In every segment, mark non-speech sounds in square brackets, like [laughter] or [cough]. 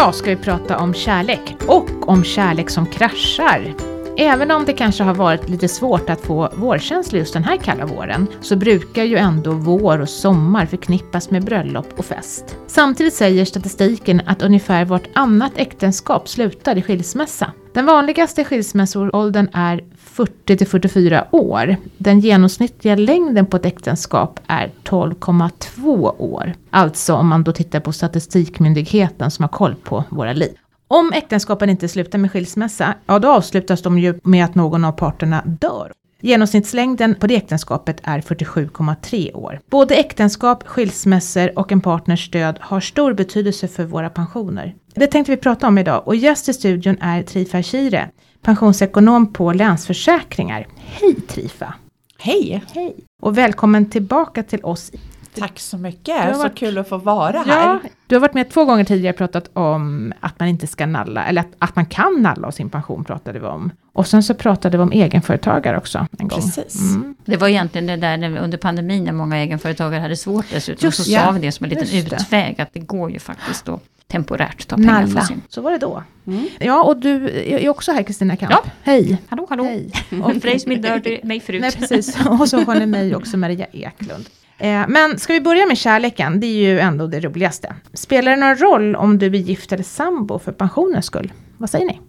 Idag ska vi prata om kärlek och om kärlek som kraschar. Även om det kanske har varit lite svårt att få vårkänsla just den här kalla våren, så brukar ju ändå vår och sommar förknippas med bröllop och fest. Samtidigt säger statistiken att ungefär vartannat äktenskap slutar i skilsmässa. Den vanligaste skilsmässoåldern är 40 till 44 år. Den genomsnittliga längden på ett äktenskap är 12,2 år. Alltså om man då tittar på Statistikmyndigheten som har koll på våra liv. Om äktenskapen inte slutar med skilsmässa, ja då avslutas de ju med att någon av parterna dör. Genomsnittslängden på det äktenskapet är 47,3 år. Både äktenskap, skilsmässor och en partners död har stor betydelse för våra pensioner. Det tänkte vi prata om idag och gäst i studion är Trifa Shire pensionsekonom på Länsförsäkringar. Hej Trifa! Hej! Hej! Och välkommen tillbaka till oss Tack så mycket, så kul att få vara här. Ja, du har varit med två gånger tidigare och pratat om att man inte ska nalla, eller att, att man kan nalla av sin pension pratade vi om. Och sen så pratade vi om egenföretagare också en gång. Precis. Mm. Det var egentligen det där under pandemin när många egenföretagare hade svårt dessutom. Just, så ja. sa vi det som en liten utväg, att det går ju faktiskt att temporärt ta pengar Nalla. sin... Så var det då. Mm. Ja, och du är också här Kristina Kamp. Ja. Hej! Hallå, hallå! Hej. [laughs] Och som inte hörde mig förut. Nej, precis. Och så har ni mig också, Maria Eklund. Eh, men ska vi börja med kärleken? Det är ju ändå det roligaste. Spelar det någon roll om du är gift eller sambo för pensionens skull? Vad säger ni?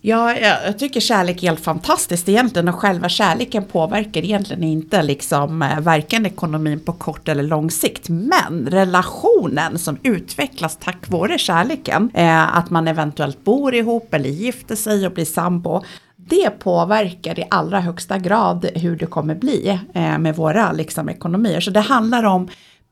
Ja, jag tycker kärlek är helt fantastiskt egentligen och själva kärleken påverkar egentligen inte liksom eh, varken ekonomin på kort eller lång sikt. Men relationen som utvecklas tack vare kärleken, eh, att man eventuellt bor ihop eller gifter sig och blir sambo, det påverkar i allra högsta grad hur det kommer bli eh, med våra liksom, ekonomier. Så det handlar om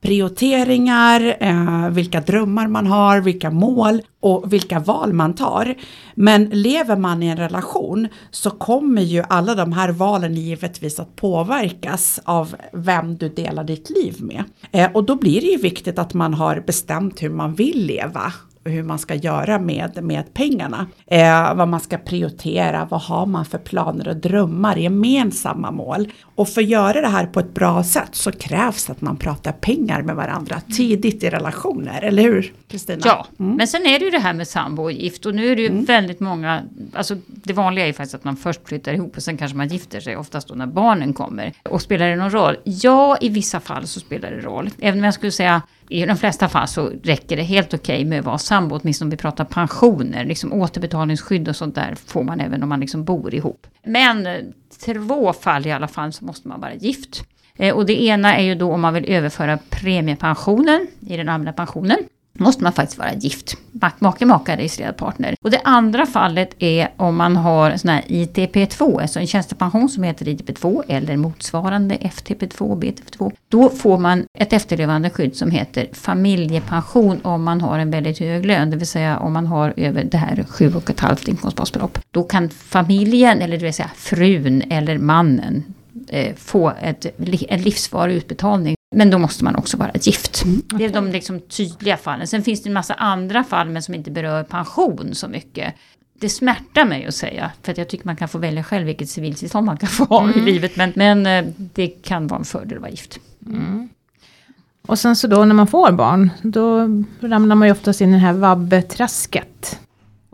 prioriteringar, eh, vilka drömmar man har, vilka mål och vilka val man tar. Men lever man i en relation så kommer ju alla de här valen givetvis att påverkas av vem du delar ditt liv med. Eh, och då blir det ju viktigt att man har bestämt hur man vill leva hur man ska göra med, med pengarna. Eh, vad man ska prioritera, vad har man för planer och drömmar, gemensamma mål. Och för att göra det här på ett bra sätt så krävs att man pratar pengar med varandra tidigt i relationer, eller hur Kristina? Ja, mm. men sen är det ju det här med sambo och gift och nu är det ju mm. väldigt många, alltså det vanliga är ju faktiskt att man först flyttar ihop och sen kanske man gifter sig, oftast då när barnen kommer. Och spelar det någon roll? Ja, i vissa fall så spelar det roll. Även om jag skulle säga i de flesta fall så räcker det helt okej okay med att vara sambo, åtminstone om vi pratar pensioner. Liksom återbetalningsskydd och sånt där får man även om man liksom bor ihop. Men eh, två fall i alla fall så måste man vara gift. Eh, och det ena är ju då om man vill överföra premiepensionen i den allmänna pensionen måste man faktiskt vara gift. Make, maka, registrerad partner. Och det andra fallet är om man har sån här ITP2, alltså en tjänstepension som heter ITP2 eller motsvarande FTP2 BTP2. Då får man ett efterlevande skydd som heter familjepension om man har en väldigt hög lön, det vill säga om man har över det här 7,5 inkomstbasbelopp. Då kan familjen, eller det vill säga frun eller mannen, eh, få ett, en livsvarig utbetalning men då måste man också vara gift. Mm, okay. Det är de liksom tydliga fallen. Sen finns det en massa andra fall men som inte berör pension så mycket. Det smärtar mig att säga, för att jag tycker man kan få välja själv vilket civilstånd man kan få ha mm. i livet. Men, men eh, det kan vara en fördel att vara gift. Mm. Och sen så då när man får barn, då ramlar man ju oftast in i det här vabbträsket.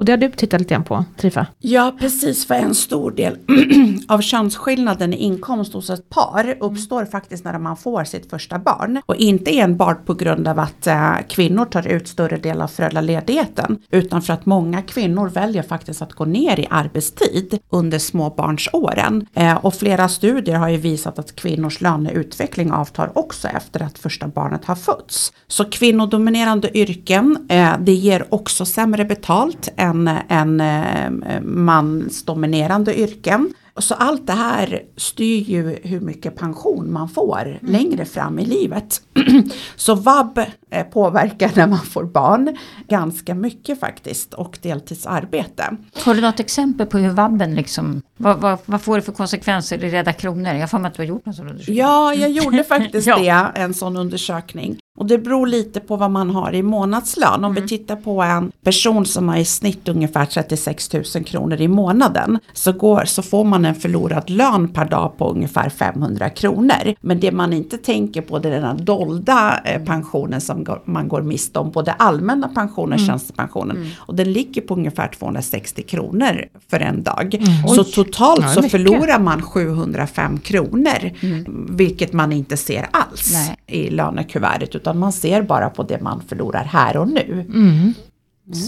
Och det har du tittat lite grann på, Trifa? Ja, precis. För en stor del [clears throat] av könsskillnaden i inkomst hos ett par uppstår faktiskt när man får sitt första barn. Och inte enbart på grund av att äh, kvinnor tar ut större del av föräldraledigheten, utan för att många kvinnor väljer faktiskt att gå ner i arbetstid under småbarnsåren. Äh, och flera studier har ju visat att kvinnors löneutveckling avtar också efter att första barnet har fötts. Så kvinnodominerande yrken, äh, det ger också sämre betalt än, än eh, mansdominerande yrken. Så allt det här styr ju hur mycket pension man får mm. längre fram i livet. [clears throat] Så vab eh, påverkar när man får barn ganska mycket faktiskt och deltidsarbete. Har du något exempel på hur vabben liksom, vad, vad, vad får det för konsekvenser i Rädda Kronor? Jag får mig att du har gjort en sån undersökning. Ja, jag gjorde faktiskt [laughs] ja. det, en sån undersökning. Och det beror lite på vad man har i månadslön. Om Mm. vi tittar på en person som har i snitt ungefär 36 000 kronor i månaden så, går, så får man en förlorad lön per dag på ungefär 500 kronor. Men det man inte tänker på det är den dolda eh, pensionen som går, man går miste om, både allmänna pensionen och tjänstepensionen. Och den ligger på ungefär 260 kronor för en dag. Så Oj. totalt så förlorar man 705 kronor, vilket man inte ser alls Nej. i lönekuvertet utan man ser bara på det man förlorar här och nu.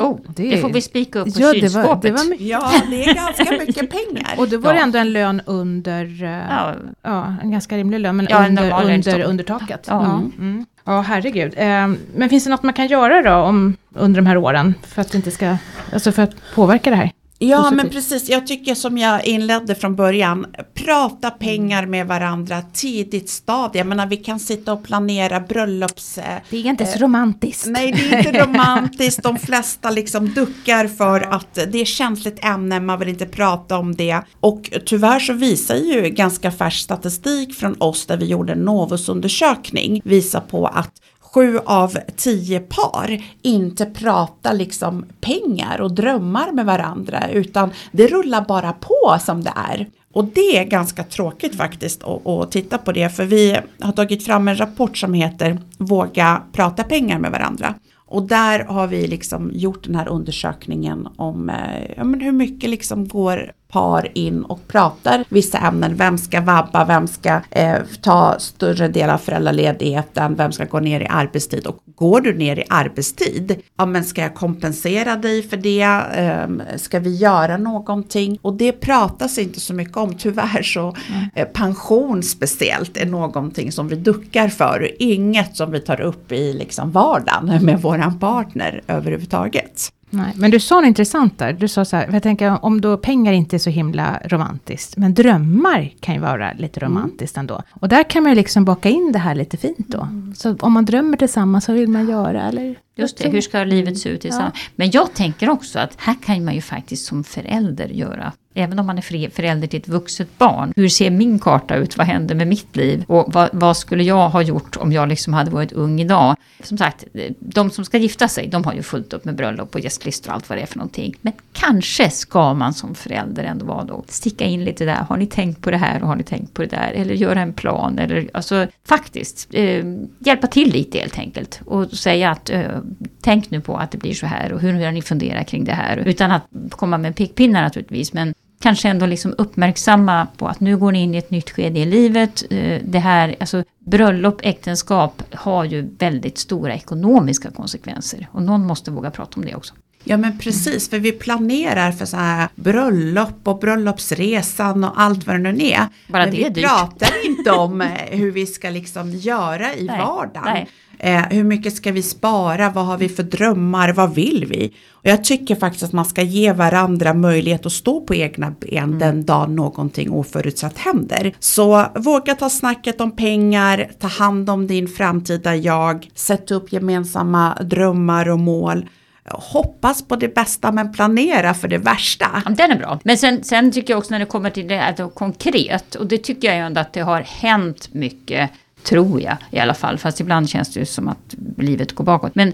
Oh, det det, är- får vi spika upp på Ja, det var, kylskåpet. det var mycket. Ja, det är ganska mycket pengar. [laughs] Och då var det Ja. ändå en lön under, eh, ja. Ja, en ganska rimlig lön, men Ja, under, under, under taket. Ja. Ja, mm. ja herregud. Eh, men finns det något man kan göra då om, under de här åren för att det inte ska, alltså för att påverka det här? Ja, Positivt. men precis. Jag tycker som jag inledde från början, prata pengar med varandra tidigt stadie. Jag menar, vi kan sitta och planera bröllops... eh, Det är inte så romantiskt. Nej, det är inte [laughs] romantiskt. De flesta liksom duckar för att det är känsligt ämne, man vill inte prata om det. Och tyvärr så visar ju ganska färsk statistik från oss där vi gjorde en Novusundersökning visar på att sju av tio par inte pratar liksom pengar och drömmar med varandra utan det rullar bara på som det är. Och det är ganska tråkigt faktiskt att, titta på det för vi har tagit fram en rapport som heter Våga prata pengar med varandra. Och där har vi liksom gjort den här undersökningen om eh, ja, men hur mycket liksom går par in och pratar vissa ämnen. Vem ska vabba, vem ska eh, ta större del av föräldraledigheten, vem ska gå ner i arbetstid och går du ner i arbetstid, ja men ska jag kompensera dig för det, eh, ska vi göra någonting? Och det pratas inte så mycket om, tyvärr så eh, pension speciellt är någonting som vi duckar för, inget som vi tar upp i liksom vardagen med våran partner överhuvudtaget. Nej, men du sa något intressant där. Du sa så här, jag tänker om då pengar inte är så himla romantiskt, men drömmar kan ju vara lite romantiskt ändå. Och där kan man ju liksom baka in det här lite fint då. Så om man drömmer tillsammans, så vill man göra, eller? just det. Hur ska livet se ut tillsammans? Men jag tänker också att här kan man ju faktiskt som förälder göra Även om man är förälder till ett vuxet barn. Hur ser min karta ut? Vad händer med mitt liv? Och vad, vad skulle jag ha gjort om jag liksom hade varit ung idag? Som sagt, de som ska gifta sig, de har ju fullt upp med bröllop och gästlistor och allt vad det är för någonting. Men kanske ska man som förälder ändå vara då, sticka in lite där. Har ni tänkt på det här och har ni tänkt på det där? Eller göra en plan. Eller alltså faktiskt eh, hjälpa till lite helt enkelt. Och säga att eh, tänk nu på att det blir så här och hur har ni funderat kring det här? Utan att komma med pekpinnar naturligtvis. Men kanske ändå liksom uppmärksamma på att nu går ni in i ett nytt skede i livet. Eh, det här, alltså bröllop, äktenskap har ju väldigt stora ekonomiska konsekvenser. Och någon måste våga prata om det också. Ja men precis, för vi planerar för så här bröllop och bröllopsresan och allt vad det nu är. Bara men det vi är dyrt. pratar inte om eh, hur vi ska liksom göra i Nej, vardagen. nej. Eh, hur mycket ska vi spara? Vad har vi för drömmar? Vad vill vi? Och jag tycker faktiskt att man ska ge varandra möjlighet att stå på egna ben Mm. den dag någonting oförutsett händer. Så våga ta snacket om pengar, ta hand om din framtida jag, sätt upp gemensamma drömmar och mål. Hoppas på det bästa men planera för det värsta. Ja, den är bra. Men sen, sen tycker jag också när det kommer till det här konkret. Och det tycker jag ju ändå att det har hänt mycket. Tror jag i alla fall. Fast ibland känns det ju som att livet går bakåt. Men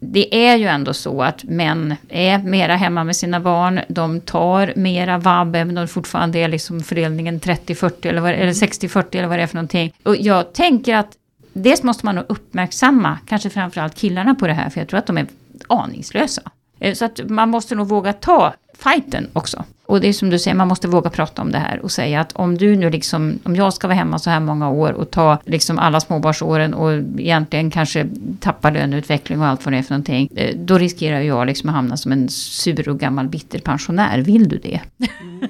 det är ju ändå så att män är mera hemma med sina barn. De tar mera vab, även om det fortfarande är liksom fördelningen 30-40 eller, eller 60-40 eller vad det är för någonting. Och jag tänker att dels måste man nog uppmärksamma, kanske framförallt killarna på det här, för jag tror att de är aningslösa. Eh, så att man måste nog våga ta fighten också. Och det är som du säger, man måste våga prata om det här och säga att om du nu liksom, om jag ska vara hemma så här många år och ta liksom alla småbarnsåren och egentligen kanske tappa löneutveckling och allt vad det är för någonting. eh, Då riskerar jag liksom att hamna som en sur och gammal bitter pensionär. Vill du det?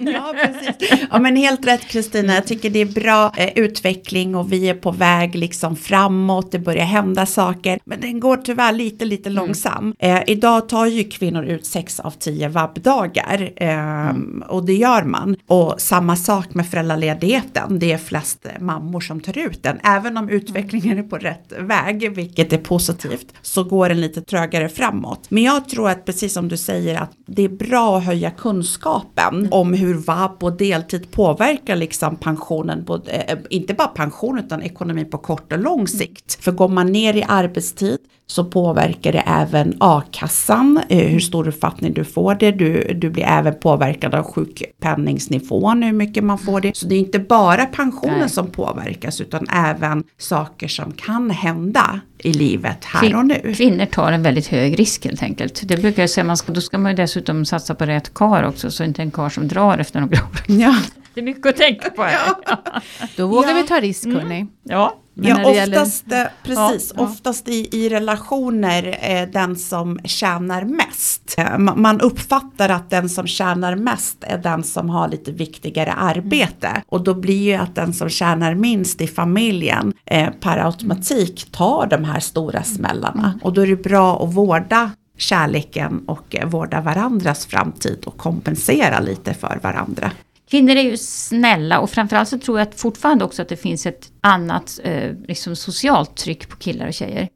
Ja, precis. Ja, men helt rätt Kristina. Jag tycker det är bra eh, utveckling och vi är på väg liksom framåt. Det börjar hända saker, men den går tyvärr lite, lite långsam. Eh, idag tar ju kvinnor ut sex av tio vabbdagar eh, och det gör man. Och samma sak med föräldraledigheten. Det är flest mammor som tar ut den. Även om utvecklingen är på rätt väg, vilket är positivt, så går den lite trögare framåt. Men jag tror att precis som du säger att det är bra att höja kunskapen om hur vab och deltid påverkar liksom pensionen, både, eh, inte bara pension utan ekonomi på kort och lång sikt. För går man ner i arbetstid så påverkar det även a-kassan, eh, hur stor uppfattning du får det. Du, du blir även påverkad av sjukpenningsnivån, hur mycket man får det. Så det är inte bara pensionen Nej. som påverkas utan även saker som kan hända i livet här och nu. Kvinnor tar en väldigt hög risk helt enkelt. Det brukar jag säga, man ska, då ska man ju dessutom satsa på rätt kar också, så inte en kar som drar efter några år. Ja. [laughs] Det är mycket att tänka på här. Ja. [laughs] Då vågar ja. vi ta risk, hörni. Mm. Ja. Men ja, oftast, gäller... precis, ja, oftast i, i relationer eh, den som tjänar mest. Eh, man uppfattar att den som tjänar mest är den som har lite viktigare arbete. Mm. Och då blir ju att den som tjänar minst i familjen eh, per automatik tar de här stora smällarna. Mm. Och då är det bra att vårda kärleken och eh, vårda varandras framtid och kompensera lite för varandra. Kvinnor är ju snälla och framförallt så tror jag fortfarande också att det finns ett annat eh, liksom socialt tryck på killar och tjejer.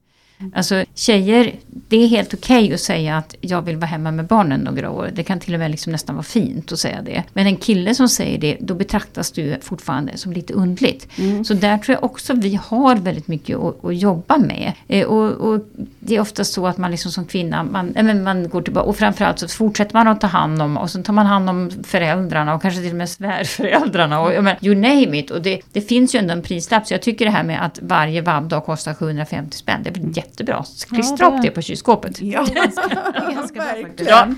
Alltså tjejer, det är helt okej okay att säga att jag vill vara hemma med barnen några år. Det kan till och med liksom nästan vara fint att säga det. Men en kille som säger det, då betraktas du fortfarande som lite undligt. Mm. Så där tror jag också vi har väldigt mycket att, att jobba med. Eh, och, och, det är ofta så att man liksom som kvinna, man, äh, man går tillbaka och framförallt så fortsätter man att ta hand om och så tar man hand om föräldrarna och kanske till och med svärföräldrarna och men, you name it. Och det, det finns ju ändå en prislapp så jag tycker det här med att varje vabbdag kostar 750 spänn, det är väl jättebra. Klistra ja, det... upp det på kylskåpet. Ja, [laughs] ganska Ja.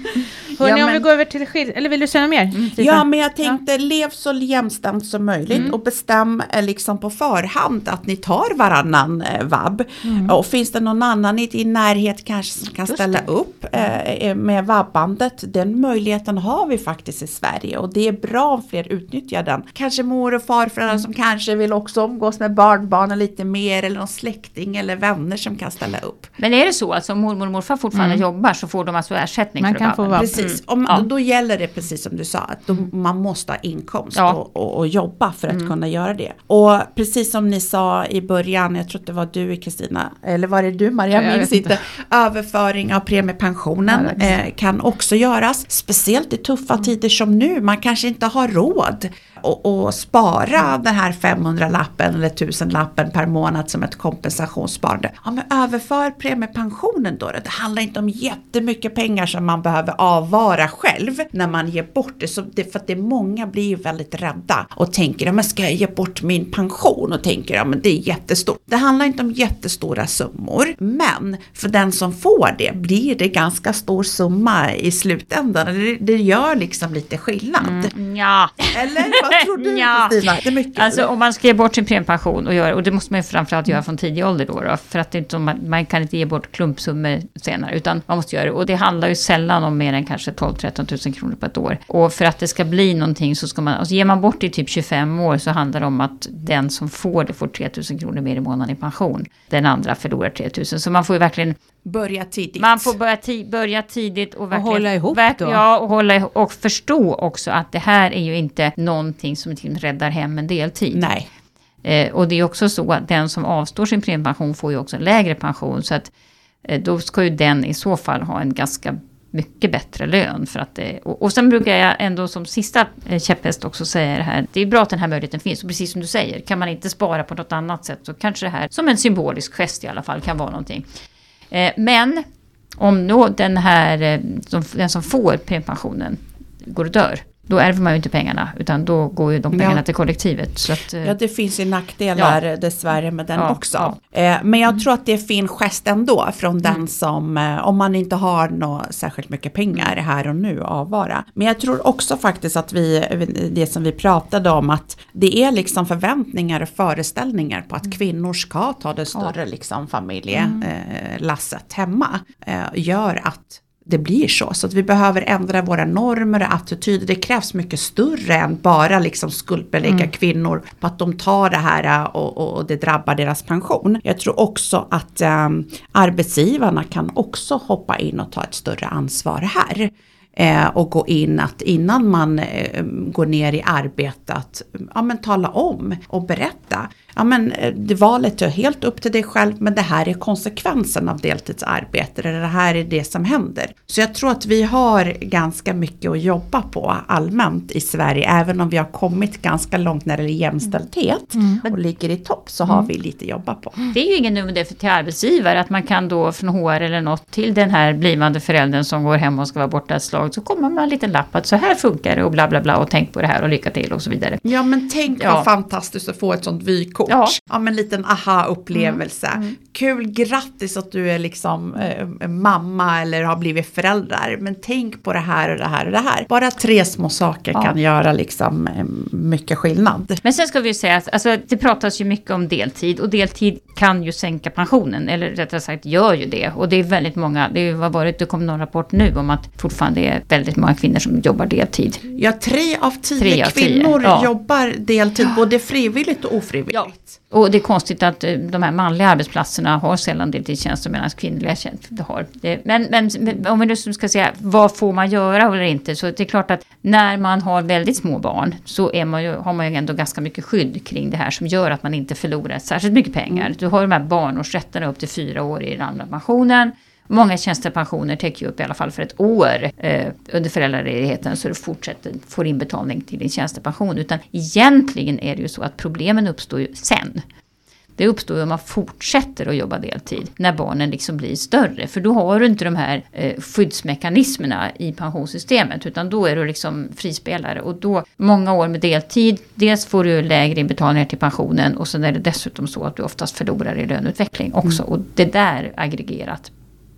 Hörni, ja, om vi går över till skil... Eller vill du säga något mer? Mm, ja, men jag tänkte ja. lev så jämställt som möjligt mm. och bestäm eh, liksom på förhand att ni tar varannan eh, vab. Mm. Och finns det någon annan i din närhet kanske som kan Just ställa det. upp eh, eh, med vabbandet? Den möjligheten har vi faktiskt i Sverige och det är bra om fler utnyttjar den. Kanske mor och farföräldrar mm. som kanske vill också umgås med barnbarnen lite mer eller någon släkting eller vänner som kan ställa upp. Men är det så att om mormor och morfar fortfarande mm. jobbar så får de alltså ersättning man för kan få. Precis, mm. Om, ja. då gäller det precis som du sa att då, mm. man måste ha inkomst ja. och, och, och, jobba för att mm. kunna göra det. Och precis som ni sa i början, jag tror att det var du Kristina, eller var det du Maria, jag minns inte. Överföring av premiepensionen ja, eh, kan också göras, speciellt i tuffa mm. tider som nu, man kanske inte har råd och, och spara den här 500-lappen eller 1000-lappen per månad som ett kompensationssparande. Ja, men överför premiepensionen då. Det handlar inte om jättemycket pengar som man behöver avvara själv när man ger bort det. Så det för att det många blir ju väldigt rädda och tänker, ja men ska jag ge bort min pension? Och tänker, ja men det är jättestort. Det handlar inte om jättestora summor, men för den som får det blir det ganska stor summa i slutändan. Det, det gör liksom lite skillnad. Mm, ja. Eller? Vad tror du ja. Kristina? Det är mycket. Alltså om man ska ge bort sin premiepension och göra, och det måste man ju framförallt göra från tidig ålder då, då för att det inte, man, man kan inte ge bort klumpsummor senare, utan man måste göra det. Och det handlar ju sällan om mer än kanske 12-13 000 kronor på ett år. Och för att det ska bli någonting så ska man, alltså ger man bort det i typ 25 år så handlar det om att den som får det får 3 000 kronor mer i månaden i pension. Den andra förlorar 3 000. Så man får ju verkligen Börja tidigt. Man får börja, ti börja tidigt och, och hålla ihop då. Ja, och, hålla, och förstå också att det här är ju inte någonting som till räddar hem en deltid. Nej. Eh, och det är också så att den som avstår sin premiepension får ju också en lägre pension. Så att eh, då ska ju den i så fall ha en ganska mycket bättre lön. För att det, och, och sen brukar jag ändå som sista eh, käpphäst också säga det här. Det är bra att den här möjligheten finns. Och precis som du säger, kan man inte spara på något annat sätt så kanske det här, som en symbolisk gest i alla fall, kan vara någonting. Eh, men om då den här, eh, den som får premiepensionen går och dör, då ärver man ju inte pengarna utan då går ju de pengarna ja. till kollektivet. Så att, eh, ja det finns ju nackdelar ja. dessvärre med den ja, också. Ja. Men jag mm. tror att det är fin gest ändå från mm. den som, om man inte har något särskilt mycket pengar här och nu avvara. Men jag tror också faktiskt att vi, det som vi pratade om, att det är liksom förväntningar och föreställningar på att mm. kvinnor ska ta det större liksom familjelasset mm. hemma, gör att det blir så. Så att vi behöver ändra våra normer och attityder. Det krävs mycket större än bara liksom skuldbelägga mm. kvinnor på att de tar det här äh, och, och, det drabbar deras pension. Jag tror också att um, arbetsgivarna kan också hoppa in och ta ett större ansvar här. eh, och gå in att innan man eh, går ner i arbetet, ja men tala om och berätta. Ja men eh, det valet är helt upp till dig själv men det här är konsekvensen av deltidsarbete, eller det här är det som händer. Så jag tror att vi har ganska mycket att jobba på allmänt i Sverige, även om vi har kommit ganska långt när det gäller jämställdhet mm. och ligger i topp så har mm. vi lite att jobba på. Det är ju ingen dum idé till arbetsgivare att man kan då från HR eller något till den här blivande föräldern som går hem och ska vara borta ett slag så kommer man en liten lapp att så här funkar det och bla bla bla och tänk på det här och lycka till och så vidare. Ja men tänk ja. vad fantastiskt att få ett sånt vykort. Ja. ja men en liten aha-upplevelse. Mm. Mm. Kul, grattis att du är liksom eh, mamma eller har blivit föräldrar. Men tänk på det här och det här och det här. Bara tre små saker ja. kan göra liksom eh, mycket skillnad. Men sen ska vi ju säga att alltså, det pratas ju mycket om deltid och deltid kan ju sänka pensionen. Eller rättare sagt gör ju det. Och det är väldigt många, det har varit, det kom någon rapport nu om att fortfarande är väldigt många kvinnor som jobbar deltid. Ja, tre av tio tre av kvinnor tio. Ja. jobbar deltid, både frivilligt och ofrivilligt. Ja. Och det är konstigt att eh, de här manliga arbetsplatserna har sällan deltidstjänster medan kvinnliga tjänster har det. Men, men om vi nu ska säga vad får man göra eller inte. Så det är klart att när man har väldigt små barn så är man ju, har man ju ändå ganska mycket skydd kring det här som gör att man inte förlorar särskilt mycket pengar. Mm. Du har de här barnårsrätterna upp till fyra år i den andra pensionen. Många tjänstepensioner täcker ju upp i alla fall för ett år eh, under föräldraledigheten så du fortsätter, får inbetalning till din tjänstepension. Utan egentligen är det ju så att problemen uppstår ju sen. Det uppstår ju om man fortsätter att jobba deltid när barnen liksom blir större. För då har du inte de här eh, skyddsmekanismerna i pensionssystemet utan då är du liksom frispelare. Och då, många år med deltid, dels får du lägre inbetalningar till pensionen och sen är det dessutom så att du oftast förlorar i löneutveckling också. Mm. Och det där aggregerat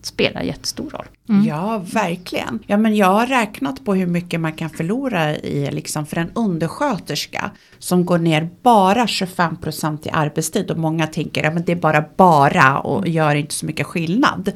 spelar jättestor roll. Mm. Ja, verkligen. Ja, men jag har räknat på hur mycket man kan förlora i, liksom, för en undersköterska som går ner bara 25% i arbetstid och många tänker att ja, det är bara bara och gör inte så mycket skillnad.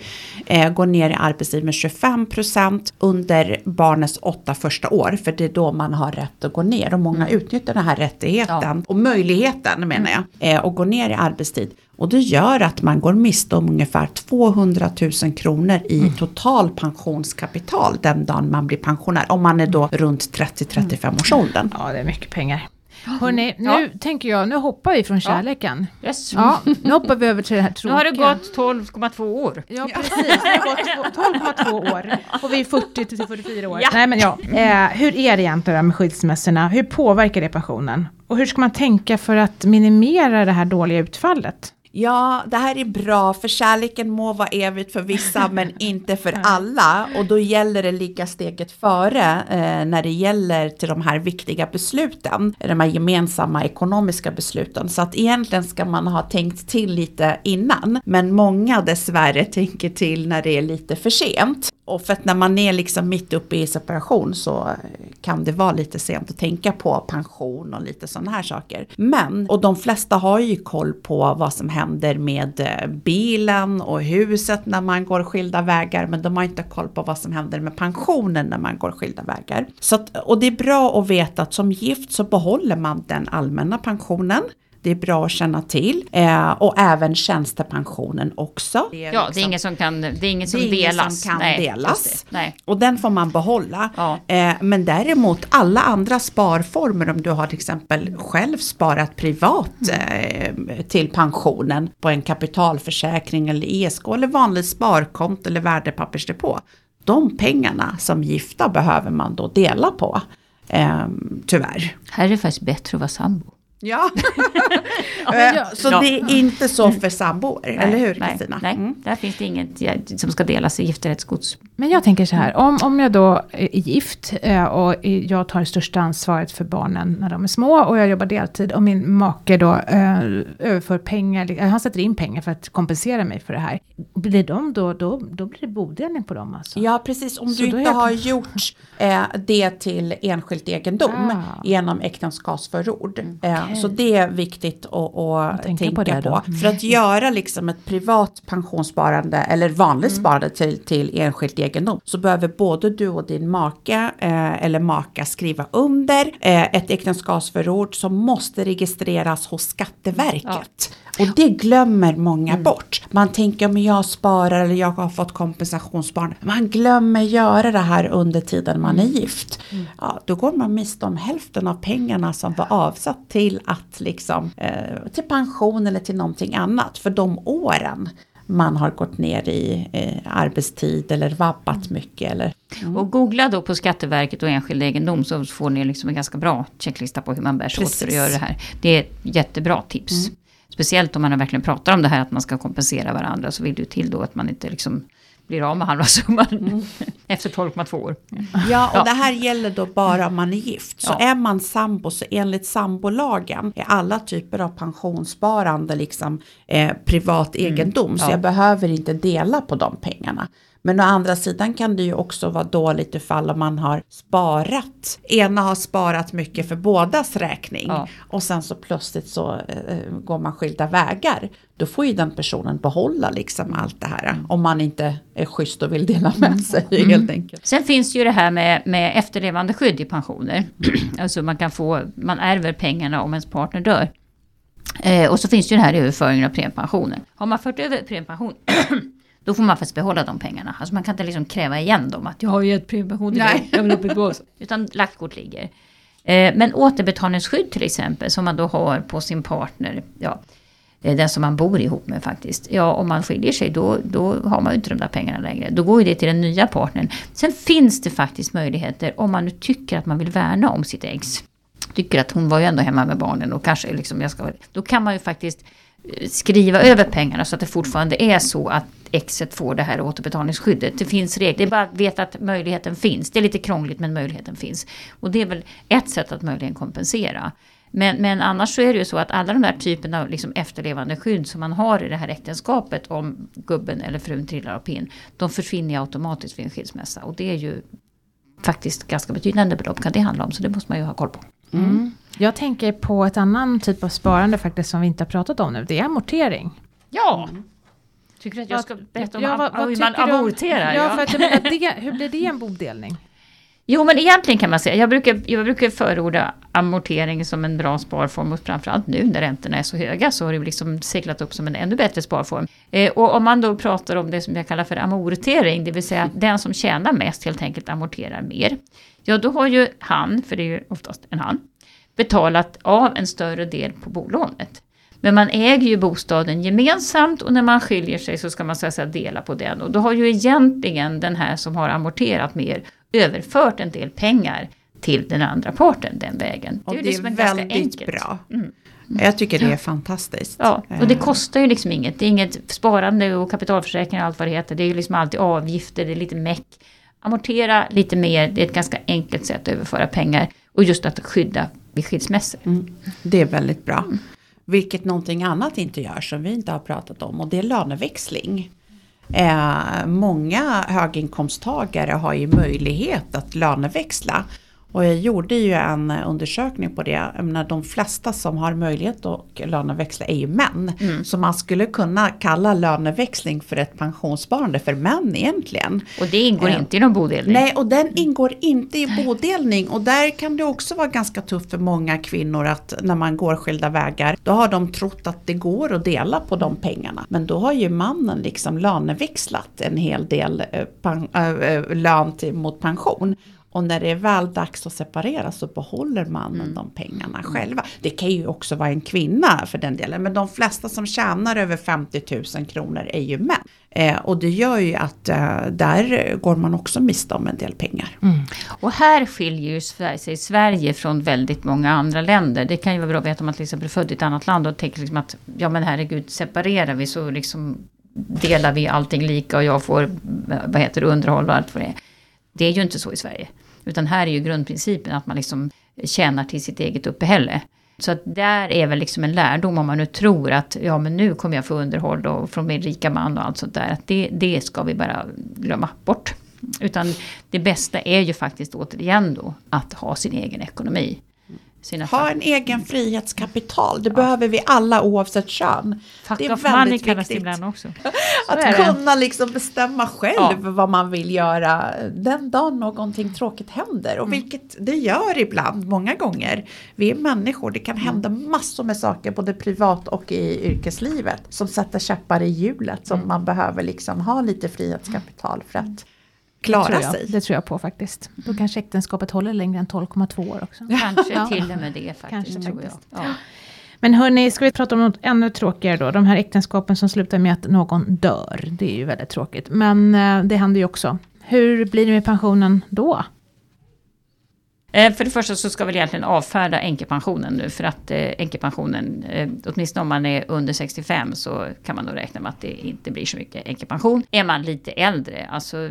Eh, går ner i arbetstid med 25% under barnets åtta första år, för det är då man har rätt att gå ner och många mm. utnyttjar den här rättigheten ja. och möjligheten menar jag, eh, och gå ner i arbetstid. Och det gör att man går miste om ungefär 200 000 kronor i mm. total pensionskapital den dagen man blir pensionär. Om man är då runt 30-35 års åldern. Ja, det är mycket pengar. Hörrni, nu ja. tänker jag, nu hoppar vi från kärleken. Ja. Yes. ja, nu hoppar vi över till det här tråkiga. Nu har det gått 12,2 år. Ja, precis. Det har gått [laughs] 12,2 år. Och vi är 40 till 44 år. Ja. Nej, men ja. Eh, hur är det egentligen med skilsmässorna? Hur påverkar det pensionen? Och hur ska man tänka för att minimera det här dåliga utfallet? Ja, det här är bra, för kärleken må vara evigt för vissa, [laughs] men inte för alla. Och då gäller det ligga steget före eh, när det gäller till de här viktiga besluten, de här gemensamma ekonomiska besluten. Så att egentligen ska man ha tänkt till lite innan, men många dessvärre tänker till när det är lite för sent. Och för att när man är liksom mitt uppe i separation så kan det vara lite sent att tänka på pension och lite sådana här saker. Men, och de flesta har ju koll på vad som händer med eh, bilen och huset när man går skilda vägar, men de har inte koll på vad som händer med pensionen när man går skilda vägar. Så att, och det är bra att veta att som gift så behåller man den allmänna pensionen. Det är bra att känna till. Eh, och även tjänstepensionen också. Det ja, liksom, det är ingen som kan, det är ingen som det är delas. Ingen som kan Nej, delas. Nej. Och den får man behålla. Ja. Eh, men däremot alla andra sparformer, om du har till exempel själv sparat privat mm. eh, till pensionen på en kapitalförsäkring eller ESK eller vanlig sparkonto eller värdepappersdepå. De pengarna som gifta behöver man då dela på. Eh, tyvärr. Här är det faktiskt bättre att vara sambo. Ja. [laughs] ja så ja. det är inte så för sambor, eller hur Kristina? Nej, nej. Mm. där finns det inget som ska delas i giftorättsgods. Men jag tänker så här, om, om jag då är gift eh, och jag tar det största ansvaret för barnen när de är små och jag jobbar deltid och min make då äh, överför pengar, han sätter in pengar för att kompensera mig för det här. Blir de då, då, då blir det bodelning på dem alltså? Ja precis, om så du inte har gjort det till enskilt egendom ah. genom äktenskapsförord. Mm. Så det är viktigt att, att tänka, tänka, på. Det på. Mm. För att göra liksom ett privat pensionssparande eller vanligt mm. sparande till, till enskilt egendom så behöver både du och din make eh, eller maka skriva under eh, ett äktenskapsförord som måste registreras hos Skatteverket. Och det glömmer många Mm. bort. Man tänker om jag sparar eller jag har fått kompensationsbarn. Man glömmer göra det här under tiden man är Mm. gift. Ja, då går man miste om hälften av pengarna som var avsatt till att liksom eh, till pension eller till någonting annat för de åren man har gått ner i eh, arbetstid eller Mm. vabbat mycket eller Och googla då på Skatteverket och enskild egendom så får ni liksom en ganska bra checklista på hur man bär sig åt för att göra det här. Det är ett jättebra tips. Speciellt om man verkligen pratar om det här att man ska kompensera varandra så vill det till då att man inte liksom blir av med halva summan [laughs] efter 12,2 år. Ja, och Ja. det här gäller då bara om man är gift. Så Ja. är man sambo så enligt sambolagen är alla typer av pensionssparande liksom eh, privat egendom. Så ja. jag behöver inte dela på de pengarna. Men å andra sidan kan det ju också vara dåligt ifall man har sparat. Ena har sparat mycket för bådas räkning. Ja. Och sen så plötsligt så eh, går man skilda vägar. Då får ju den personen behålla liksom allt det här. Om man inte är schysst och vill dela med sig helt enkelt. Sen finns ju det här med, med efterlevande skydd i pensioner. [clears throat] alltså man kan få, man ärver pengarna om ens partner dör. Eh, och så finns det ju den här överföringen av premiepensionen. Har man fört över premiepension [clears throat] då får man faktiskt behålla de pengarna. Alltså man kan inte liksom kräva igen dem att jag har gett premiepension till dig, jag vill upp ett bås. [laughs] Utan lagt kort ligger. Eh, men återbetalningsskydd till exempel som man då har på sin partner. Ja, den som man bor ihop med faktiskt. Ja, om man skiljer sig då, då har man ju inte de där pengarna längre. Då går ju det till den nya partnern. Sen finns det faktiskt möjligheter om man nu tycker att man vill värna om sitt ex. Tycker att hon var ju ändå hemma med barnen och kanske liksom jag ska... Då kan man ju faktiskt eh, skriva över pengarna så att det fortfarande är så att exet får det här återbetalningsskyddet. Det finns regler, det är bara att veta att möjligheten finns. Det är lite krångligt men möjligheten finns. Och det är väl ett sätt att möjligen kompensera. Men, men annars så är det ju så att alla de här typerna av liksom efterlevande skydd som man har i det här äktenskapet om gubben eller frun trillar av pinn. De försvinner ju automatiskt vid en skilsmässa. Och det är ju faktiskt ganska betydande belopp kan det handla om. Så det måste man ju ha koll på. Jag tänker på ett annan typ av sparande faktiskt som vi inte har pratat om nu. Det är amortering. Ja! Tycker du att jag ska berätta om Ja, vad- vad hur man amorterar? Ja, för att jag menar, det, hur blir det en bodelning? Jo men egentligen kan man säga, jag brukar, jag brukar förorda amortering som en bra sparform och framförallt nu när räntorna är så höga så har det liksom seglat upp som en ännu bättre sparform. Eh, och om man då pratar om det som jag kallar för amortering, det vill säga att den som tjänar mest helt enkelt amorterar mer. Ja då har ju han, för det är ju oftast en han, betalat av en större del på bolånet. Men man äger ju bostaden gemensamt och när man skiljer sig så ska man så att säga dela på den. Och då har ju egentligen den här som har amorterat mer överfört en del pengar till den andra parten den vägen. Och det är, liksom ganska väldigt enkelt. bra. Mm. Jag tycker det är fantastiskt. Ja, och det Eh, kostar ju liksom inget. Det är inget sparande och kapitalförsäkring och allt vad det heter. Det är ju liksom alltid avgifter, det är lite meck. Amortera lite mer, det är ett ganska enkelt sätt att överföra pengar. Och just att skydda vid skilsmässor. Mm, det är väldigt bra. Vilket någonting annat inte gör som vi inte har pratat om och det är löneväxling. Eh, många höginkomsttagare har ju möjlighet att löneväxla. Och jag gjorde ju en undersökning på det. Jag menar, de flesta som har möjlighet att löneväxla är ju män. Så man skulle kunna kalla löneväxling för ett pensionssparande för män egentligen. Och det ingår Eh, inte i någon bodelning. Nej, och den ingår inte i bodelning. Och där kan det också vara ganska tufft för många kvinnor att när man går skilda vägar, då har de trott att det går att dela på de pengarna. Men då har ju mannen liksom löneväxlat en hel del eh, pen, äh, äh, lön till, mot pension. Och när det är väl dags att separera så behåller mannen de pengarna själva. Det kan ju också vara en kvinna för den delen. Men de flesta som tjänar över 50 000 kronor är ju män. Eh, och det gör ju att eh, där går man också miste om en del pengar. Och här skiljer ju sig Sverige från väldigt många andra länder. Det kan ju vara bra att veta om man till exempel är född i ett annat land och tänker liksom att ja men herregud separerar vi så liksom delar vi allting lika och jag får vad heter det, underhåll och allt vad det. Det är ju inte så i Sverige. Utan här är ju grundprincipen att man liksom tjänar till sitt eget uppehälle. Så att där är väl liksom en lärdom om man nu tror att ja men nu kommer jag få underhåll då, från min rika man och allt sånt där. Att det, det ska vi bara glömma bort. Utan det bästa är ju faktiskt återigen då att ha sin egen ekonomi sina Ha en egen frihetskapital. Det behöver vi alla oavsett kön. Fuck det är off money väldigt det viktigt. ibland också. [laughs] Att kunna liksom bestämma själv Ja. vad man vill göra den dagen någonting tråkigt händer. Mm. Och vilket det gör ibland, många gånger. Vi är människor, det kan hända Mm. massor med saker både privat och i yrkeslivet som sätter käppar i hjulet som Mm. man behöver liksom ha lite frihetskapital för att klara jag. sig. Det tror jag på faktiskt. Då kanske äktenskapet håller längre än 12,2 år också. Kanske Ja. till och med det faktiskt. Kanske tror faktiskt. Jag. Ja. Men hörni, ska vi prata om något ännu tråkigare då? De här äktenskapen som slutar med att någon dör. Det är ju väldigt tråkigt. Men eh, det händer ju också. Hur blir det med pensionen då? Eh, för det första så ska vi egentligen avfärda änkepensionen nu för att eh, änkepensionen, eh, åtminstone om man är under 65 så kan man nog räkna med att det inte blir så mycket änkepension. Är man lite äldre, alltså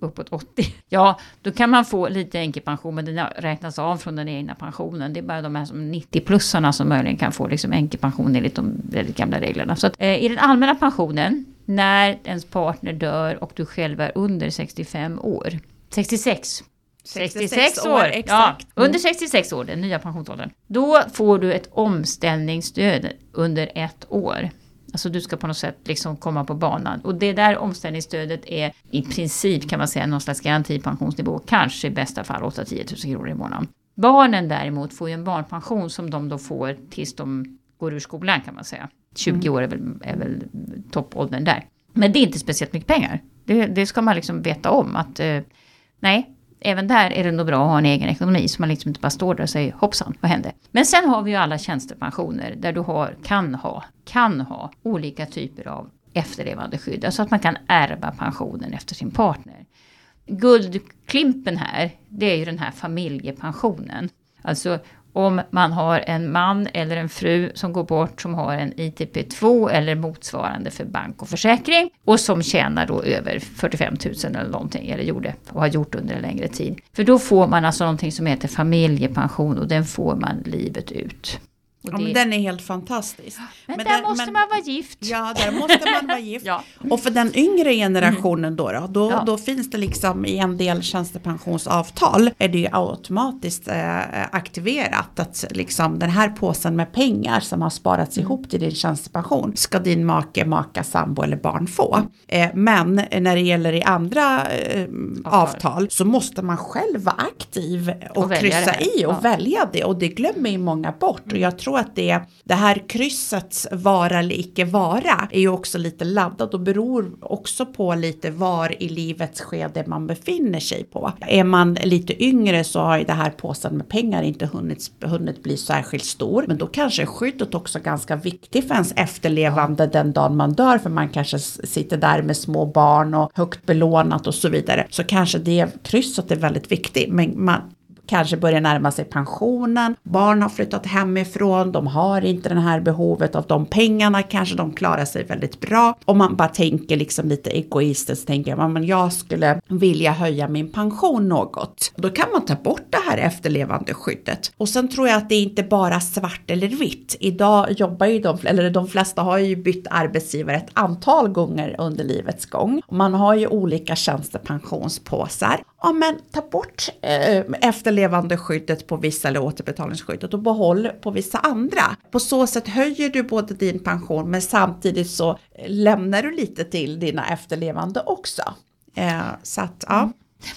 uppåt 80, [laughs] ja då kan man få lite änkepension men den räknas av från den egna pensionen. Det är bara de här som 90-plussarna som möjligen kan få liksom änkepension enligt de väldigt gamla reglerna. Så att, i den allmänna pensionen, när ens partner dör och du själv är under 65 år, 66 66 år, exakt. Ja, under 66 år, den nya pensionsåldern. Då får du ett omställningsstöd under ett år. Alltså du ska på något sätt liksom komma på banan. Och det där omställningsstödet är i princip kan man säga någon slags garantipensionsnivå. Kanske i bästa fall 8-10 000 kronor i månaden. Barnen däremot får ju en barnpension som de då får tills de går ur skolan kan man säga. 20 år är väl, är väl toppåldern där. Men det är inte speciellt mycket pengar. Det, det ska man liksom veta om att eh, nej, även där är det nog bra att ha en egen ekonomi så man liksom inte bara står där och säger hoppsan, vad hände? Men sen har vi ju alla tjänstepensioner där du har, kan ha, kan ha olika typer av efterlevandeskydd. Alltså att man kan ärva pensionen efter sin partner. Guldklimpen här, det är ju den här familjepensionen. Alltså om man har en man eller en fru som går bort som har en ITP2 eller motsvarande för bank och försäkring och som tjänar då över 45 000 eller någonting eller gjorde och har gjort under en längre tid. För då får man alltså någonting som heter familjepension och den får man livet ut. Ja, det- men den är helt fantastisk. men men där det- måste men- man vara gift. Ja, där måste man vara [laughs] gift. Ja. Och för den yngre generationen då, då, då, Ja. då finns det liksom i en del tjänstepensionsavtal är det ju automatiskt eh, aktiverat att liksom den här påsen med pengar som har sparats ihop till din tjänstepension ska din make, maka, sambo eller barn få. Eh, men när det gäller i andra eh, avtal så måste man själv vara aktiv och, Och kryssa i och Ja. välja det och det glömmer ju många bort och jag tror att det, det här kryssets vara eller icke vara är ju också lite laddat och beror också på lite var i livets skede man befinner sig på. Är man lite yngre så har ju det här påsen med pengar inte hunnit, hunnit bli särskilt stor. Men då kanske skyddet också ganska viktigt för ens efterlevande den dagen man dör för man kanske sitter där med små barn och högt belånat och så vidare. Så kanske det krysset är väldigt viktigt. Men man kanske börjar närma sig pensionen, barn har flyttat hemifrån, de har inte det här behovet av de pengarna, kanske de klarar sig väldigt bra. Om man bara tänker liksom lite egoistiskt, tänker man, men jag skulle vilja höja min pension något. Då kan man ta bort det här efterlevandeskyddet. Och sen tror jag att det är inte bara svart eller vitt. Idag jobbar ju de, eller de flesta har ju bytt arbetsgivare ett antal gånger under livets gång. Man har ju olika tjänstepensionspåsar. Ja men ta bort eh, efterlevandeskyddet på vissa eller återbetalningsskyddet och behåll på vissa andra. På så sätt höjer du både din pension men samtidigt så eh, lämnar du lite till dina efterlevande också. Eh, så att ja.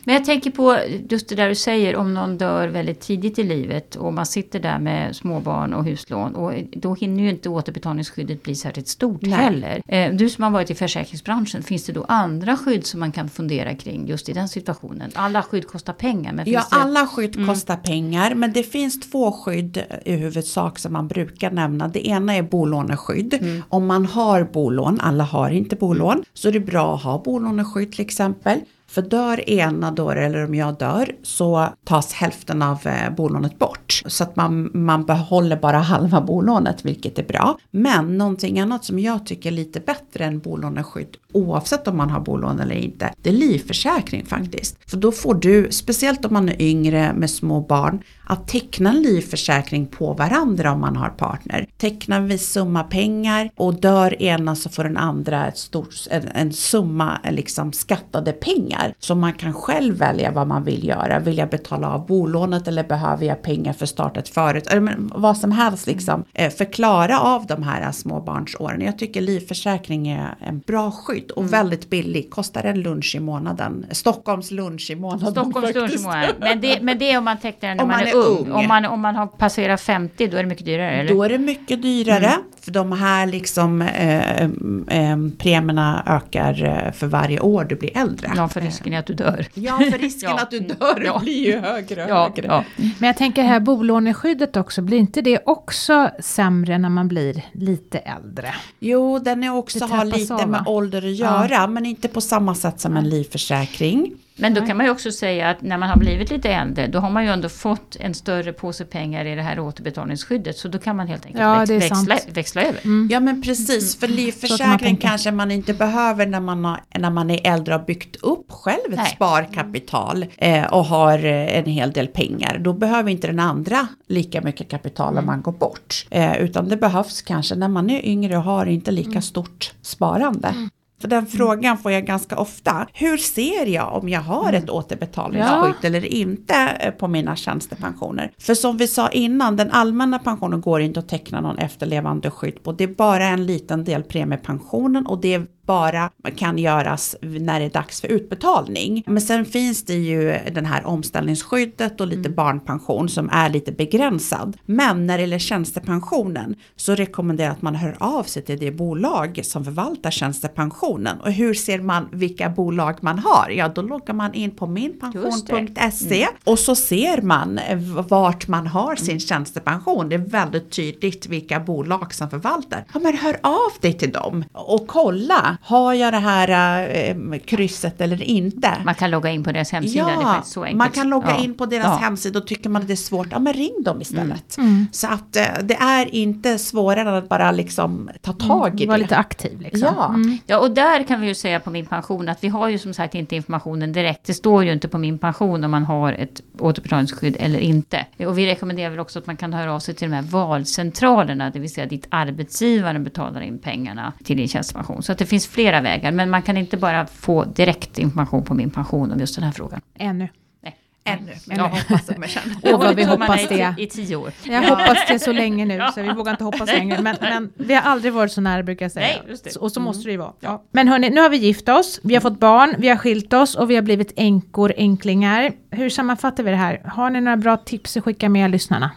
Men jag tänker på just det där du säger om någon dör väldigt tidigt i livet och man sitter där med småbarn och huslån och då hinner ju inte återbetalningsskyddet bli särskilt stort Nej. heller. Eh, Du som har varit i försäkringsbranschen, finns det då andra skydd som man kan fundera kring just i den situationen? Alla skydd kostar pengar men Ja, det... alla skydd kostar pengar, men det finns två skydd i huvudsak som man brukar nämna. Det ena är bolåneskydd. Om man har bolån, alla har inte bolån, så är det bra att ha bolåneskydd till exempel. För dör ena då, eller om jag dör, så tas hälften av eh, bolånet bort. Så att man, man behåller bara halva bolånet, vilket är bra. Men någonting annat som jag tycker är lite bättre än bolåneskydd, oavsett om man har bolån eller inte, det är livförsäkring faktiskt. För då får du, speciellt om man är yngre med små barn, att teckna en livförsäkring på varandra om man har partner. Teckna en viss summa pengar och dör ena så får den andra ett stort, en, en summa liksom skattade pengar pengar. Så man kan själv välja vad man vill göra. Vill jag betala av bolånet eller behöver jag pengar för att starta ett företag? Men vad som helst liksom. Eh, förklara av de här småbarnsåren. Jag tycker livförsäkring är en bra skydd och väldigt billig. Kostar en lunch i månaden. Stockholms lunch i månaden Stockholms lunch i faktiskt. månaden. Men det, men det är om man tecknar den när Om man, man är, ung. ung. Om, man, om man har passerat 50 då är det mycket dyrare eller? Då är det mycket dyrare. För de här liksom eh, eh, premierna ökar eh, för varje år du blir äldre. Ja, för risken är att du dör. Ja, för risken [laughs] Ja. att du dör Ja. blir ju högre och Ja, högre. ja. Men jag tänker här bolåneskyddet också, blir inte det också sämre när man blir lite äldre? Jo, den är också har lite av, med ålder att göra, men inte på samma sätt som en livförsäkring. Men då kan man ju också säga att när man har blivit lite äldre, då har man ju ändå fått en större påse pengar i det här återbetalningsskyddet. Så då kan man helt enkelt Ja, växla, sant. växla över. Ja, men precis, för man livförsäkring kanske man inte behöver när man, har, när man är äldre och har byggt upp själv ett Nej. sparkapital eh, och har eh, en hel del pengar. Då behöver inte den andra lika mycket kapital om man går bort. Eh, utan det behövs kanske när man är yngre och har inte lika stort sparande. För den frågan får jag ganska ofta. Hur ser jag om jag har ett återbetalningsskydd eller inte eh, på mina tjänstepensioner? För som vi sa innan, den allmänna pensionen går inte att teckna någon efterlevande skydd på. Det är bara en liten del premiepensionen och det är bara kan göras när det är dags för utbetalning. Men sen finns det ju den här omställningsskyddet och lite barnpension som är lite begränsad. Men när det gäller tjänstepensionen så rekommenderar jag att man hör av sig till det bolag som förvaltar tjänstepensionen. Och hur ser man vilka bolag man har? Ja, då loggar man in på minpension.se och så ser man vart man har sin tjänstepension. Det är väldigt tydligt vilka bolag som förvaltar. Ja, men hör av dig till dem och kolla. Har jag det här eh, krysset eller inte? Man kan logga in på deras hemsida, det är faktiskt så enkelt. man kan logga Ja. in på deras Ja. hemsida och tycker man att det är svårt, ja men ring dem istället. Mm. Så att eh, det är inte svårare än att bara liksom ta tag i Var det. lite aktiv liksom. Ja. Mm. Ja, och där kan vi ju säga på min pension att vi har ju som sagt inte informationen direkt. Det står ju inte på min pension om man har ett återbetalningsskydd eller inte. Och vi rekommenderar väl också att man kan höra av sig till de här valcentralerna, det vill säga dit arbetsgivaren betalar in pengarna till din tjänstepension. Så att det finns flera vägar, men man kan inte bara få direkt information på min pension om just den här frågan. Ännu. Nej. Ännu, men Ja. jag hoppas att man känner. [laughs] Åh, vad vi hoppas i, det. I tio år. Jag hoppas det så länge nu, så vi vågar inte hoppas längre. Men, men vi har aldrig varit så nära brukar jag säga. Nej, just det. Så- Och så måste det ju vara. Ja. Men hörni, nu har vi gift oss, vi har fått barn, vi har skilt oss och vi har blivit änkor, änklingar. Hur sammanfattar vi det här? Har ni några bra tips att skicka med lyssnarna?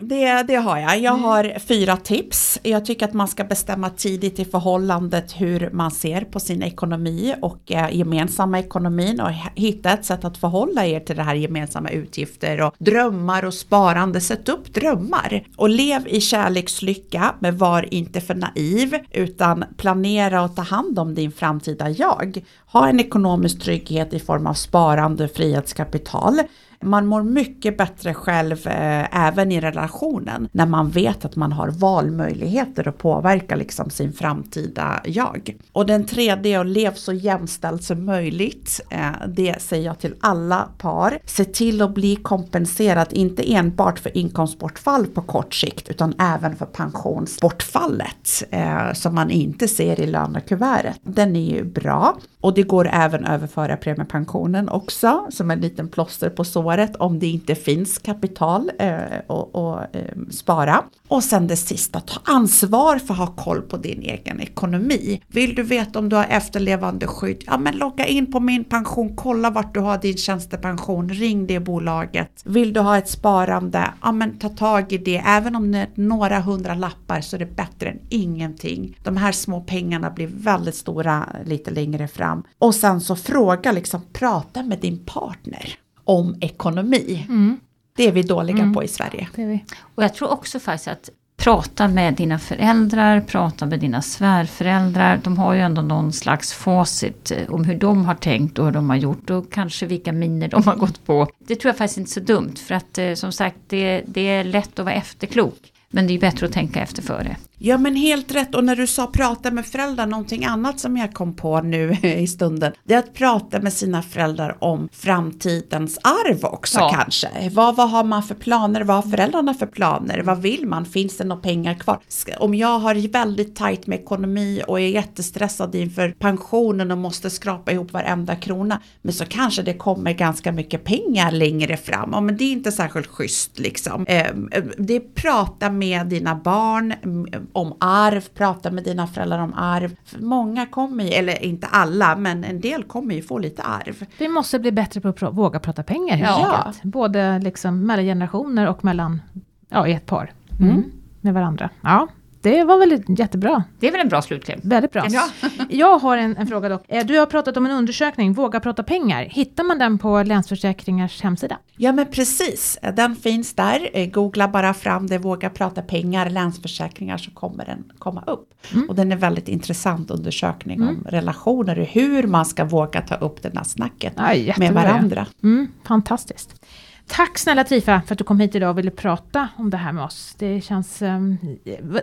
Det, det har jag. Jag har fyra tips. Jag tycker att man ska bestämma tidigt i förhållandet hur man ser på sin ekonomi och eh, gemensamma ekonomin och hitta ett sätt att förhålla er till det här gemensamma utgifter och drömmar och sparande. Sätt upp drömmar och lev i kärlekslycka men var inte för naiv utan planera och ta hand om din framtida jag. Ha en ekonomisk trygghet i form av sparande och frihetskapital. Man mår mycket bättre själv eh, även i relationen när man vet att man har valmöjligheter att påverka liksom sin framtida jag. Och den tredje är att lev så jämställt som möjligt. Eh, det säger jag till alla par. Se till att bli kompenserad, inte enbart för inkomstbortfall på kort sikt utan även för pensionsbortfallet eh, som man inte ser i lönekuvertet. Den är ju bra och det går även att överföra premiepensionen också som en liten plåster på året om det inte finns kapital eh, eh, spara. Och sen det sista, ta ansvar för att ha koll på din egen ekonomi. Vill du veta om du har efterlevande skydd? Ja men logga in på min pension, kolla vart du har din tjänstepension, ring det bolaget. Vill du ha ett sparande? Ja men ta tag i det, även om det är några hundra lappar så är det bättre än ingenting. De här små pengarna blir väldigt stora lite längre fram. Och sen så fråga, liksom prata med din partner om ekonomi. Det är vi dåliga på i Sverige. Det är vi. Och jag tror också faktiskt att prata med dina föräldrar, prata med dina svärföräldrar. De har ju ändå någon slags facit eh, om hur de har tänkt och hur de har gjort och kanske vilka miner de har gått på. Det tror jag faktiskt inte är så dumt för att eh, som sagt det, det är lätt att vara efterklok. Men det är bättre att tänka efter före. Ja men helt rätt och när du sa prata med föräldrar, någonting annat som jag kom på nu [laughs] i stunden, det är att prata med sina föräldrar om framtidens arv också Ja. kanske. Vad, vad har man för planer, vad har föräldrarna för planer, vad vill man, finns det några pengar kvar? Om jag har väldigt tajt med ekonomi och är jättestressad inför pensionen och måste skrapa ihop varenda krona, men så kanske det kommer ganska mycket pengar längre fram, ja, men det är inte särskilt schysst liksom. Eh, det är prata med dina barn om arv, prata med dina föräldrar om arv. För Många kommer ju, eller inte alla, men en del kommer ju få lite arv. Vi måste bli bättre på att pr- våga prata pengar helt Ja. enkelt. Både liksom mellan generationer och mellan, ja, i ett par. Mm. Med varandra. Ja, det var väl jättebra. Det är väl en bra slutkläm? Väldigt bra. Ja. [laughs] Jag har en, en fråga dock. Eh, Du har pratat om en undersökning, Våga prata pengar. Hittar man den på Länsförsäkringars hemsida? Ja men precis, den finns där. Eh, Googla bara fram det, våga prata pengar, Länsförsäkringar så kommer den komma upp. Och den är väldigt intressant undersökning om relationer och hur man ska våga ta upp det här snacket Ja, med varandra. Mm, fantastiskt. Tack snälla Trifa för att du kom hit idag och ville prata om det här med oss. Det känns... ehm,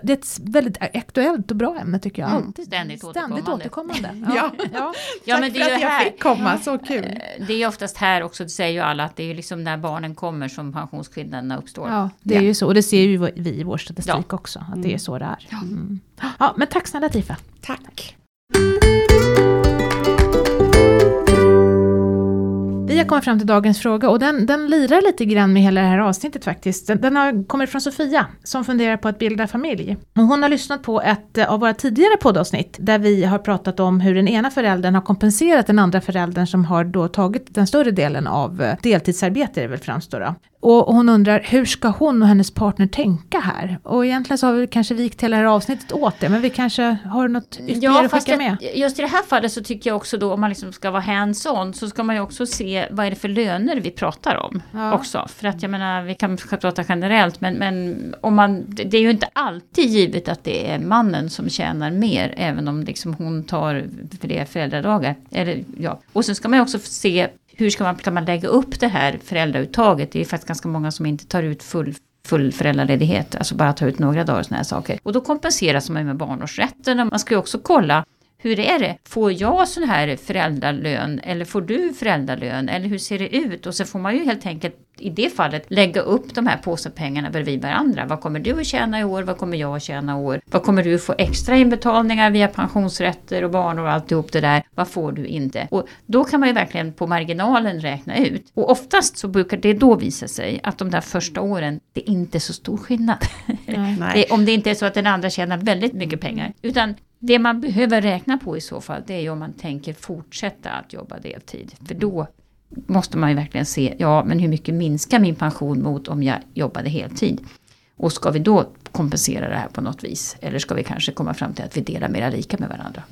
det är ett väldigt aktuellt och bra ämne tycker jag. Mm, Alltid. ständigt Ständigt återkommande. återkommande. Ja. [laughs] Ja. Ja. Ja, Tack men det för är att ju jag här- fick komma, så kul. Eh, Det är oftast här också, det säger ju alla, att det är ju liksom när barnen kommer som pensionsskillnaderna uppstår. ja, det är Ja. ju så. Och det ser ju vi i vår statistik också. Att det är så det är. Mm. Ja, men tack snälla Trifa. Tack. Vi har kommit fram till dagens fråga och den, den lirar lite grann med hela det här avsnittet faktiskt. Den, den har kommit från Sofia som funderar på att bilda familj. Och hon har lyssnat på ett eh, av våra tidigare poddavsnitt där vi har pratat om hur den ena föräldern har kompenserat den andra föräldern som har då tagit den större delen av eh, deltidsarbete, det väl främst då. då. Och hon undrar hur ska hon och hennes partner tänka här? Och egentligen så har vi kanske vikt hela det här avsnittet åt det, men vi kanske har något ytterligare att fast skicka med. just i det här fallet så tycker jag också då om man liksom ska vara hands-on så ska man ju också se vad är det för löner vi pratar om Ja. också. För att jag menar vi kan prata generellt men, men om man, det är ju inte alltid givet att det är mannen som tjänar mer även om liksom hon tar fler föräldradagar. Eller, ja. Och sen ska man också se hur ska man, kan man lägga upp det här föräldrauttaget. Det är ju faktiskt ganska många som inte tar ut full full föräldraledighet, alltså bara ta ut några dagar och såna här saker. Och då kompenseras man med barnårsrätten. Och Man ska ju också kolla hur är det? Får jag sån här föräldralön eller får du föräldralön eller hur ser det ut? Och så får man ju helt enkelt i det fallet lägga upp de här påsepengarna bredvid varandra. Vad kommer du att tjäna i år? Vad kommer jag att tjäna i år? Vad kommer du få extra inbetalningar via pensionsrätter och barnår och alltihop det där? Vad får du inte? Och då kan man ju verkligen på marginalen räkna ut. Och oftast så brukar det då visa sig att de där första åren, det är inte så stor skillnad. Nej. [laughs] Det, om det inte är så att den andra tjänar väldigt mycket pengar. Utan det man behöver räkna på i så fall, det är ju om man tänker fortsätta att jobba deltid. För då måste man ju verkligen se, ja men hur mycket minskar min pension mot om jag jobbade heltid? Och ska vi då kompensera det här på något vis? Eller ska vi kanske komma fram till att vi delar mera lika med varandra?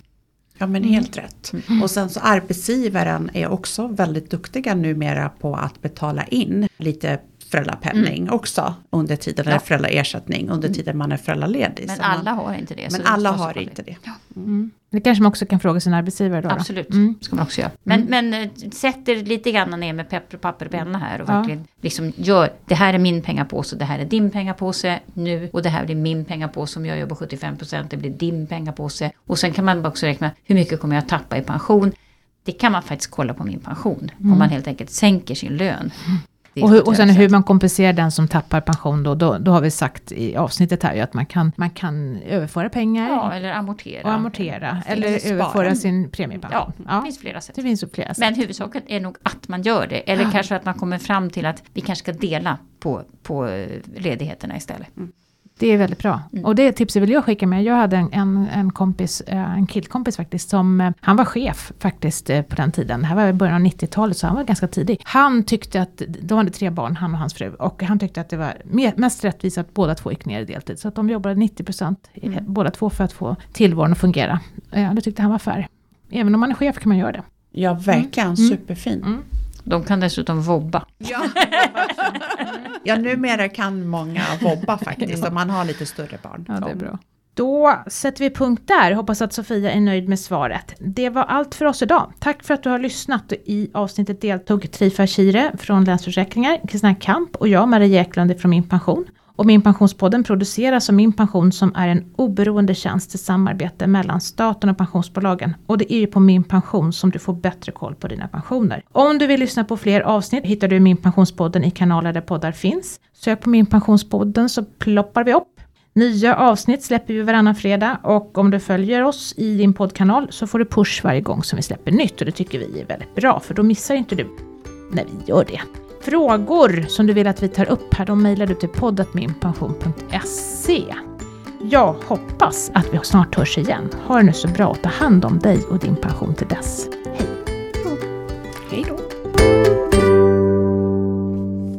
Ja men helt rätt. Och sen så arbetsgivaren är också väldigt duktiga numera på att betala in lite föräldrapenning också under tiden, eller Ja. föräldraersättning under tiden man är föräldraledig. Men Så man- alla har inte det. men det alla har inte det. Det kanske man också kan fråga sin arbetsgivare då. då. Absolut, Mm. ska man också göra. Men, men eh, sätt er lite grann ner med pepper, papper och penna här och Ja. verkligen liksom gör, det här är min pengapåse, det här är din pengapåse nu och det här blir min pengapåse om jag jobbar 75%, det blir din pengapåse. Och sen kan man också räkna, hur mycket kommer jag tappa i pension? Det kan man faktiskt kolla på min pension, om man helt enkelt sänker sin lön. Och, hur, och sen 75%. hur man kompenserar den som tappar pension då, då, då har vi sagt i avsnittet här ju att man kan, man kan överföra pengar Ja, eller amortera. och amortera eller Eller spara. överföra sin premiepension. Ja, det finns flera sätt. det finns flera sätt. Men huvudsaken är nog att man gör det. Eller kanske att man kommer fram till att vi kanske ska dela på, på eh, ledigheterna istället. Det är väldigt bra. Mm. Och det tipset vill jag skicka med. Jag hade en, en, en kompis, eh, en killkompis faktiskt, som, eh, han var chef faktiskt eh, på den tiden. Det här var i början av 90-talet, så han var ganska tidig. Han tyckte att, de hade tre barn, han och hans fru, och han tyckte att det var me- mest rättvist att båda två gick ner i deltid. Så att de jobbade 90% i- Mm. båda två för att få tillvaron att fungera. Det tyckte han var fair. Även om man är chef kan man göra det. Ja verkligen, superfin. Mm. De kan dessutom vobba. Ja. [laughs] ja numera kan många vobba faktiskt om man har lite större barn. Ja, det är bra. Då sätter vi punkt där. Hoppas att Sofia är nöjd med svaret. Det var allt för oss idag. Tack för att du har lyssnat. I avsnittet deltog Trifa Kire från Länsförsäkringar, Kristina Kamp och jag, Maria Eklund från Min Pension. Och Min Pensionspodden produceras av Min Pension som är en oberoende tjänst i samarbete mellan staten och pensionsbolagen. Och det är ju på Min Pension som du får bättre koll på dina pensioner. Om du vill lyssna på fler avsnitt hittar du Min Pensionspodden i kanaler där poddar finns. Sök på Min Pensionspodden så ploppar vi upp. Nya avsnitt släpper vi varannan fredag och om du följer oss i din poddkanal så får du push varje gång som vi släpper nytt och det tycker vi är väldigt bra för då missar inte du när vi gör det. Frågor som du vill att vi tar upp här, de mejlar du till poddatminpension.se. Jag hoppas att vi snart hörs igen. Ha det nu så bra och ta hand om dig och din pension till dess. Hej! Hej då!